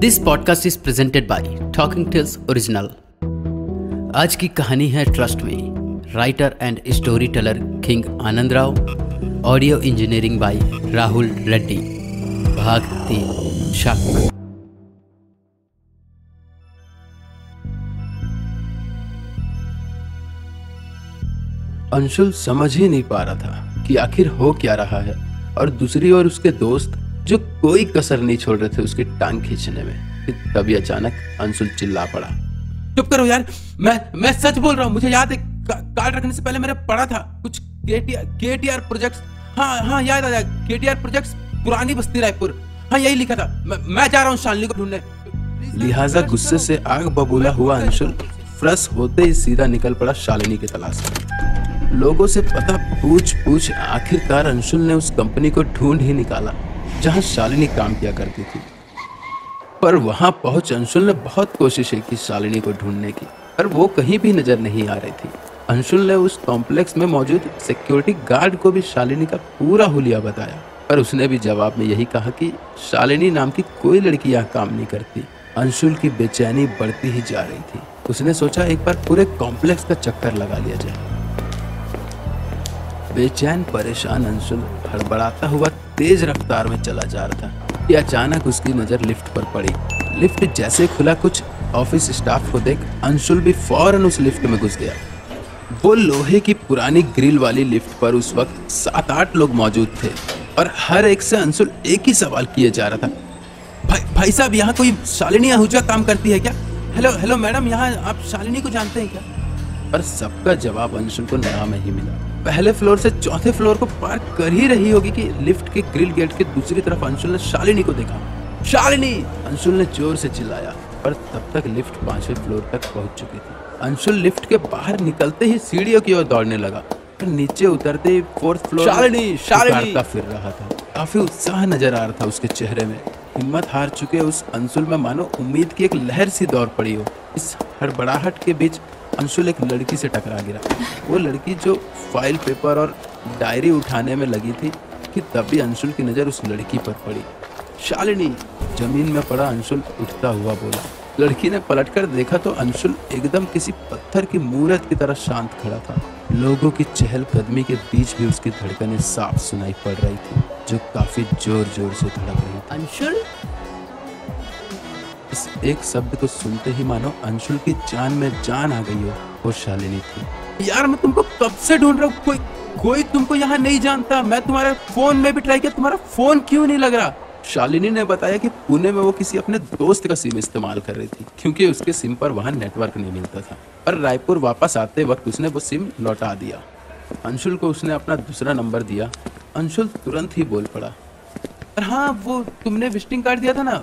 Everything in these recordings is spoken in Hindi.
This podcast is presented by talking tales original आज की कहानी है ट्रस्ट में writer and storyteller king Anand Rao audio engineering by Rahul Reddy भाग तीन शक अंशुल समझ ही नहीं पा रहा था कि आखिर हो क्या रहा है, और दूसरी ओर उसके दोस्त जो कोई कसर नहीं छोड़ रहे थे उसकी टांग खींचने में तभी अचानक अंशुल चिल्ला पड़ा। चुप करो यार मैं मैं सच बोल रहा हूँ मुझे याद है कार्ड रखने से पहले मैंने पढ़ा था कुछ केटीआर प्रोजेक्ट्स हाँ हाँ याद आ जाएगा केटीआर प्रोजेक्ट्स पुरानी बस्ती रायपुर। हाँ यही लिखा था। मैं, मैं जा रहा हूँ शालिनी को ढूँढने। लिहाजा गुस्से से आग बबूला हुआ अंशुल फ्रस होते ही सीधा निकल पड़ा शालिनी की तलाश में। लोगों से पता पूछ पूछ आखिरकार अंशुल ने उस कंपनी को ढूंढ ही निकाला। जहाँ शालिनी काम किया करती थी। पर वहाँ पहुँच अंशुल ने बहुत कोशिशें की शालिनी को ढूँढने की, पर वो कहीं भी नज़र नहीं आ रही थी। अंशुल ने उस कॉम्प्लेक्स में मौजूद सिक्योरिटी गार्ड को भी शालिनी का पूरा हुलिया बताया, पर उसने भी जवाब में यही कहा कि शालिनी नाम की कोई लड़की यहाँ काम नहीं करती। अंशुल की बेचैनी बढ़ती ही जा रही थी। उसने सोचा एक बार पूरे कॉम्प्लेक्स का चक्कर लगा लिया जाए। बेचैन परेशान अंशुल हड़बड़ाता हुआ तेज रफ्तार में चला जा रहा था कि अचानक उसकी नज़र लिफ्ट पर पड़ी। लिफ्ट जैसे खुला कुछ, ऑफ़िस स्टाफ को देख अंशुल भी फ़ौरन उस लिफ्ट में घुस गया। वो लोहे की पुरानी ग्रिल वाली लिफ्ट पर उस वक्त सात आठ लोग मौजूद थे और हर एक से अंशुल एक ही सवाल किए जा रहा था। भाई भाई साहब, यहाँ कोई शालिनी आहूजा काम करती है क्या? हेलो हेलो मैडम यहाँ आप शालिनी को जानते हैं क्या? पर सबका जवाब अंशुल को नया में ही मिला। पहले फ्लोर से चौथे फ्लोर को पार कर ही रही होगी कि लिफ्ट के ग्रिल गेट के दूसरी तरफ़ अंशुल ने शालिनी को देखा। शालिनी! अंशुल ने ज़ोर से चिल्लाया पर तब तक लिफ्ट पाँचवें फ्लोर तक पहुँच चुकी थी। अंशुल लिफ्ट के बाहर निकलते ही सीढ़ियों की ओर दौड़ने लगा फिर नीचे उतरते ही फोर्थ फ्लोर शालिनी शालिनी! का फिर रहा था। काफ़ी उत्साह नज़र आ रहा था उसके चेहरे में। हिम्मत हार चुके उस अंशुल में मानो उम्मीद की एक लहर सी दौड़ पड़ी हो। इस हड़बड़ाहट के बीच अंशुल एक लड़की से टकरा गिरा। वो लड़की जो फ़ाइल पेपर और डायरी उठाने में लगी थी कि तभी अंशुल की नज़र उस लड़की पर पड़ी। शालिनी, ज़मीन में पड़ा अंशुल उठता हुआ बोला। लड़की ने पलटकर देखा तो अंशुल एकदम किसी पत्थर की मूर्त की तरह शांत खड़ा था। लोगों की चहल कदमी के बीच भी उसकी धड़कनें साफ़ सुनाई पड़ रही थी, जो काफ़ी ज़ोर ज़ोर से धड़क रही थी। अंशुल? इस एक शब्द को सुनते ही मानो अंशुल की जान में जान आ गई हो, वो शालिनी थी। यार, मैं तुमको कब से ढूंढ रहा हूँ? कोई कोई तुमको यहाँ नहीं जानता। मैं तुम्हारे फ़ोन में भी ट्राई किया, तुम्हारा फ़ोन क्यों नहीं लग रहा? शालिनी ने बताया कि पुणे में वो किसी अपने दोस्त का सिम इस्तेमाल कर रही थी, क्योंकि उसके सिम पर वहाँ नेटवर्क नहीं मिलता था। पर रायपुर वापस आते वक्त उसने वो सिम लौटा दिया। अंशुल को उसने अपना दूसरा नंबर दिया। अंशुल तुरंत ही बोल पड़ा हाँ वो तुमने विजिटिंग कार्ड दिया था ना?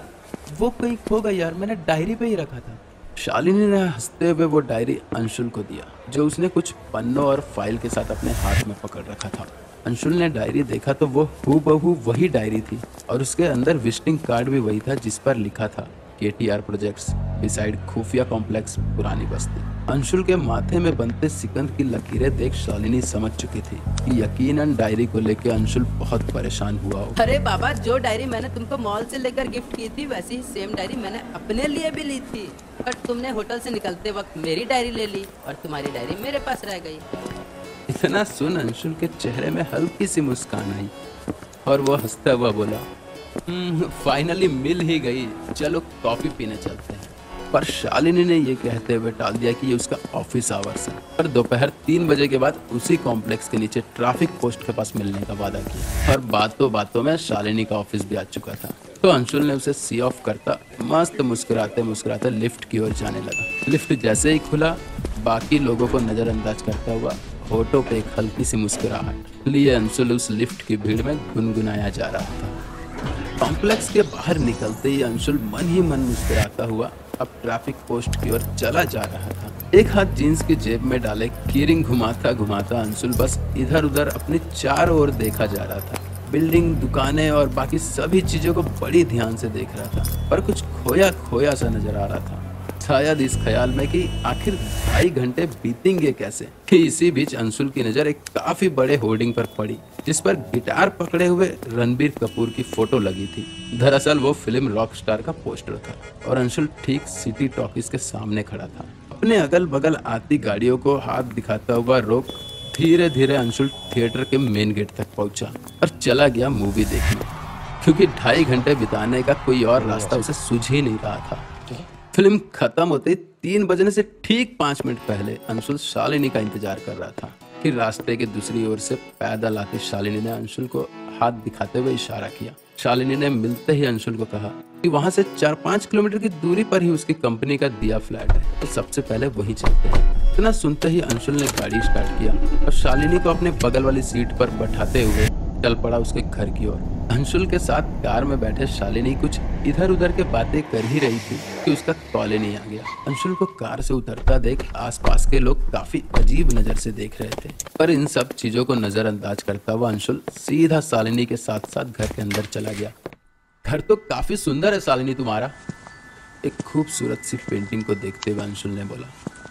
वो कहीं खो गया यार, मैंने डायरी पे ही रखा था। शालिनी ने हँसते हुए वो डायरी अंशुल को दिया, जो उसने कुछ पन्नों और फ़ाइल के साथ अपने हाथ में पकड़ रखा था। अंशुल ने डायरी देखा तो वो हु बहू वही डायरी थी, और उसके अंदर विजिटिंग कार्ड भी वही था जिस पर लिखा था K T R projects decide खुफिया कॉम्प्लेक्स, पुरानी बस्ती। अंशुल के माथे में बनते सिकंद की लकीरें देख शालिनी समझ चुकी थी कि यकीनन डायरी को लेकर अंशुल बहुत परेशान हुआ हो अरे बाबा जो डायरी मैंने तुमको मॉल से लेकर गिफ्ट की थी वैसी ही सेम डायरी मैंने अपने लिए भी ली थी। पर तुमने होटल से निकलते वक्त मेरी डायरी ले ली और तुम्हारी डायरी मेरे पास रह गई। इतना सुन अंशुल के चेहरे में हल्की सी मुस्कान आई और वो हंसता हुआ बोला फाइनली हम्म, मिल ही गई। चलो कॉफ़ी पीने चलते हैं। पर शालिनी ने ये कहते हुए टाल दिया कि ये उसका ऑफ़िस आवर्स है। पर दोपहर तीन बजे के बाद उसी कॉम्प्लेक्स के नीचे ट्रैफ़िक पोस्ट के पास मिलने का वादा किया। और बातों बातों में शालिनी का ऑफ़िस भी आ चुका था। तो अंशुल ने उसे सी ऑफ़ करता मस्त मुस्कुराते मुस्कुराते लिफ्ट की ओर जाने लगा। लिफ्ट जैसे ही खुला, बाकी लोगों को नजरअंदाज करता हुआ होटो पे एक हल्की सी मुस्कुराहट लिए अंशुल उस लिफ्ट की भीड़ में गुनगुनाया जा रहा था। कॉम्प्लेक्स के बाहर निकलते ही अंशुल मन ही मन मुस्कुराता हुआ अब ट्रैफ़िक पोस्ट की ओर चला जा रहा था। एक हाथ जींस की जेब में डाले कीरिंग घुमाता घुमाता अंशुल बस इधर उधर अपने चार ओर देखा जा रहा था। बिल्डिंग दुकानें और बाकी सभी चीज़ों को बड़ी ध्यान से देख रहा था, पर कुछ खोया खोया सा नज़र आ रहा था। शायद इस ख्याल में कि आखिर ढाई घंटे बीतेंगे कैसे? कि इसी बीच अंशुल की नज़र एक काफ़ी बड़े होर्डिंग पर पड़ी, जिस पर गिटार पकड़े हुए रणबीर कपूर की फ़ोटो लगी थी। दरअसल वो फ़िल्म रॉक स्टार का पोस्टर था और अंशुल ठीक सिटी टॉकीज के सामने खड़ा था। अपने अगल बगल आती गाड़ियों को हाथ दिखाता हुआ रोक धीरे धीरे अंशुल थिएटर के मेन गेट तक पहुँचा और चला गया मूवी देखने। क्योंकि ढाई घंटे बिताने का कोई और रास्ता उसे सूझ ही नहीं रहा था। फ़िल्म खत्म होते तीन बजने से ठीक पाँच मिनट पहले अंशुल शालिनी का इंतज़ार कर रहा था कि रास्ते के दूसरी ओर से पैदल आती शालिनी ने अंशुल को हाथ दिखाते हुए इशारा किया। शालिनी ने मिलते ही अंशुल को कहा कि वहाँ से चार पाँच किलोमीटर की दूरी पर ही उसकी कंपनी का दिया फ्लैट है। तो सबसे पहले वही चलते हैं। इतना सुनते ही अंशुल ने गाड़ी स्टार्ट किया और शालिनी को अपने बगल वाली सीट पर बैठाते हुए चल पड़ा उसके घर की ओर। अंशुल के साथ कार में बैठे शालिनी कुछ इधर उधर के बातें कर ही रही थी कि उसका कॉले नहीं आ गया। अंशुल को कार से उतरता देख आसपास के लोग काफ़ी अजीब नज़र से देख रहे थे। पर इन सब चीज़ों को नजरअंदाज करता हुआ अंशुल सीधा शालिनी के साथ साथ घर के अंदर चला गया। घर तो काफ़ी सुंदर है शालिनी तुम्हारा। एक खूबसूरत सी पेंटिंग को देखते हुए अंशुल ने बोला।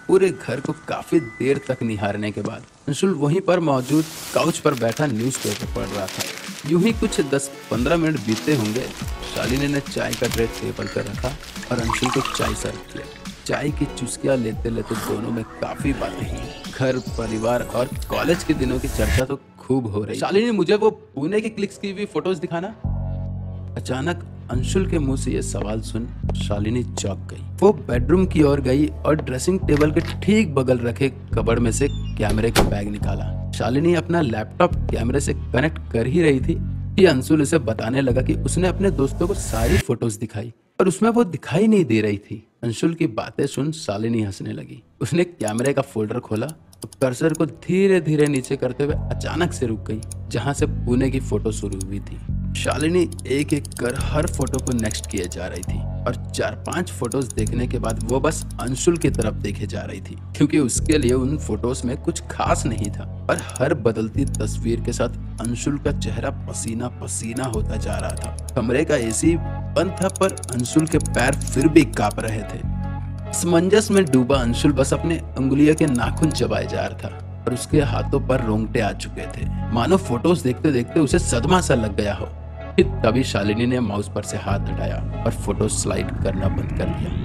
पूरे घर को काफ़ी देर तक निहारने के बाद अंशुल वहीं पर मौजूद काउच पर बैठा न्यूज़पेपर पढ़ रहा था। यूँ ही कुछ 10-15 मिनट बीते होंगे, शालिनी ने चाय का ट्रे टेबल पर रखा और अंशुल को चाय सर्व किया। चाय की चुस्कियाँ लेते लेते दोनों में काफ़ी बातें हुई। घर, परिवार और कॉलेज के दिनों की चर्चा तो खूब हो रही। शालिनी, मुझे वो पुणे की क्लिक्स की हुई फ़ोटोज़ दिखाना। अचानक अंशुल के मुँह से यह सवाल सुन शालिनी चौंक गई। वो बेडरूम की ओर गई और ड्रेसिंग टेबल के ठीक बगल रखे कबड़ में से कैमरे का बैग निकाला। शालिनी अपना लैपटॉप कैमरे से कनेक्ट कर ही रही थी कि अंशुल उसे बताने लगा कि उसने अपने दोस्तों को सारी फ़ोटोज़ दिखाई और उसमें वो दिखाई नहीं दे रही थी। अंशुल की बातें सुन शालिनी हंसने लगी। उसने कैमरे का फोल्डर खोला और कर्सर को धीरे धीरे नीचे करते हुए अचानक से रुक गई, जहाँ से पुणे की फ़ोटो शुरू हुई थी। शालिनी एक एक कर हर फ़ोटो को नेक्स्ट किए जा रही थी और चार पाँच फ़ोटोज़ देखने के बाद वो बस अंशुल की तरफ़ देखे जा रही थी, क्योंकि उसके लिए उन फ़ोटोज़ में कुछ खास नहीं था। पर हर बदलती तस्वीर के साथ अंशुल का चेहरा पसीना पसीना होता जा रहा था। कमरे का एसी बंद था, पर अंशुल के पैर फिर भी काँप रहे थे। समंजस में डूबा अंशुल बस अपने उंगलियों के नाखून चबाए जा रहा था और उसके हाथों पर रोंगटे आ चुके थे। मानो फ़ोटोज़ देखते देखते उसे सदमा सा लग गया हो। तभी शालिनी ने माउस पर से हाथ हटाया और फ़ोटो स्लाइड करना बंद कर दिया।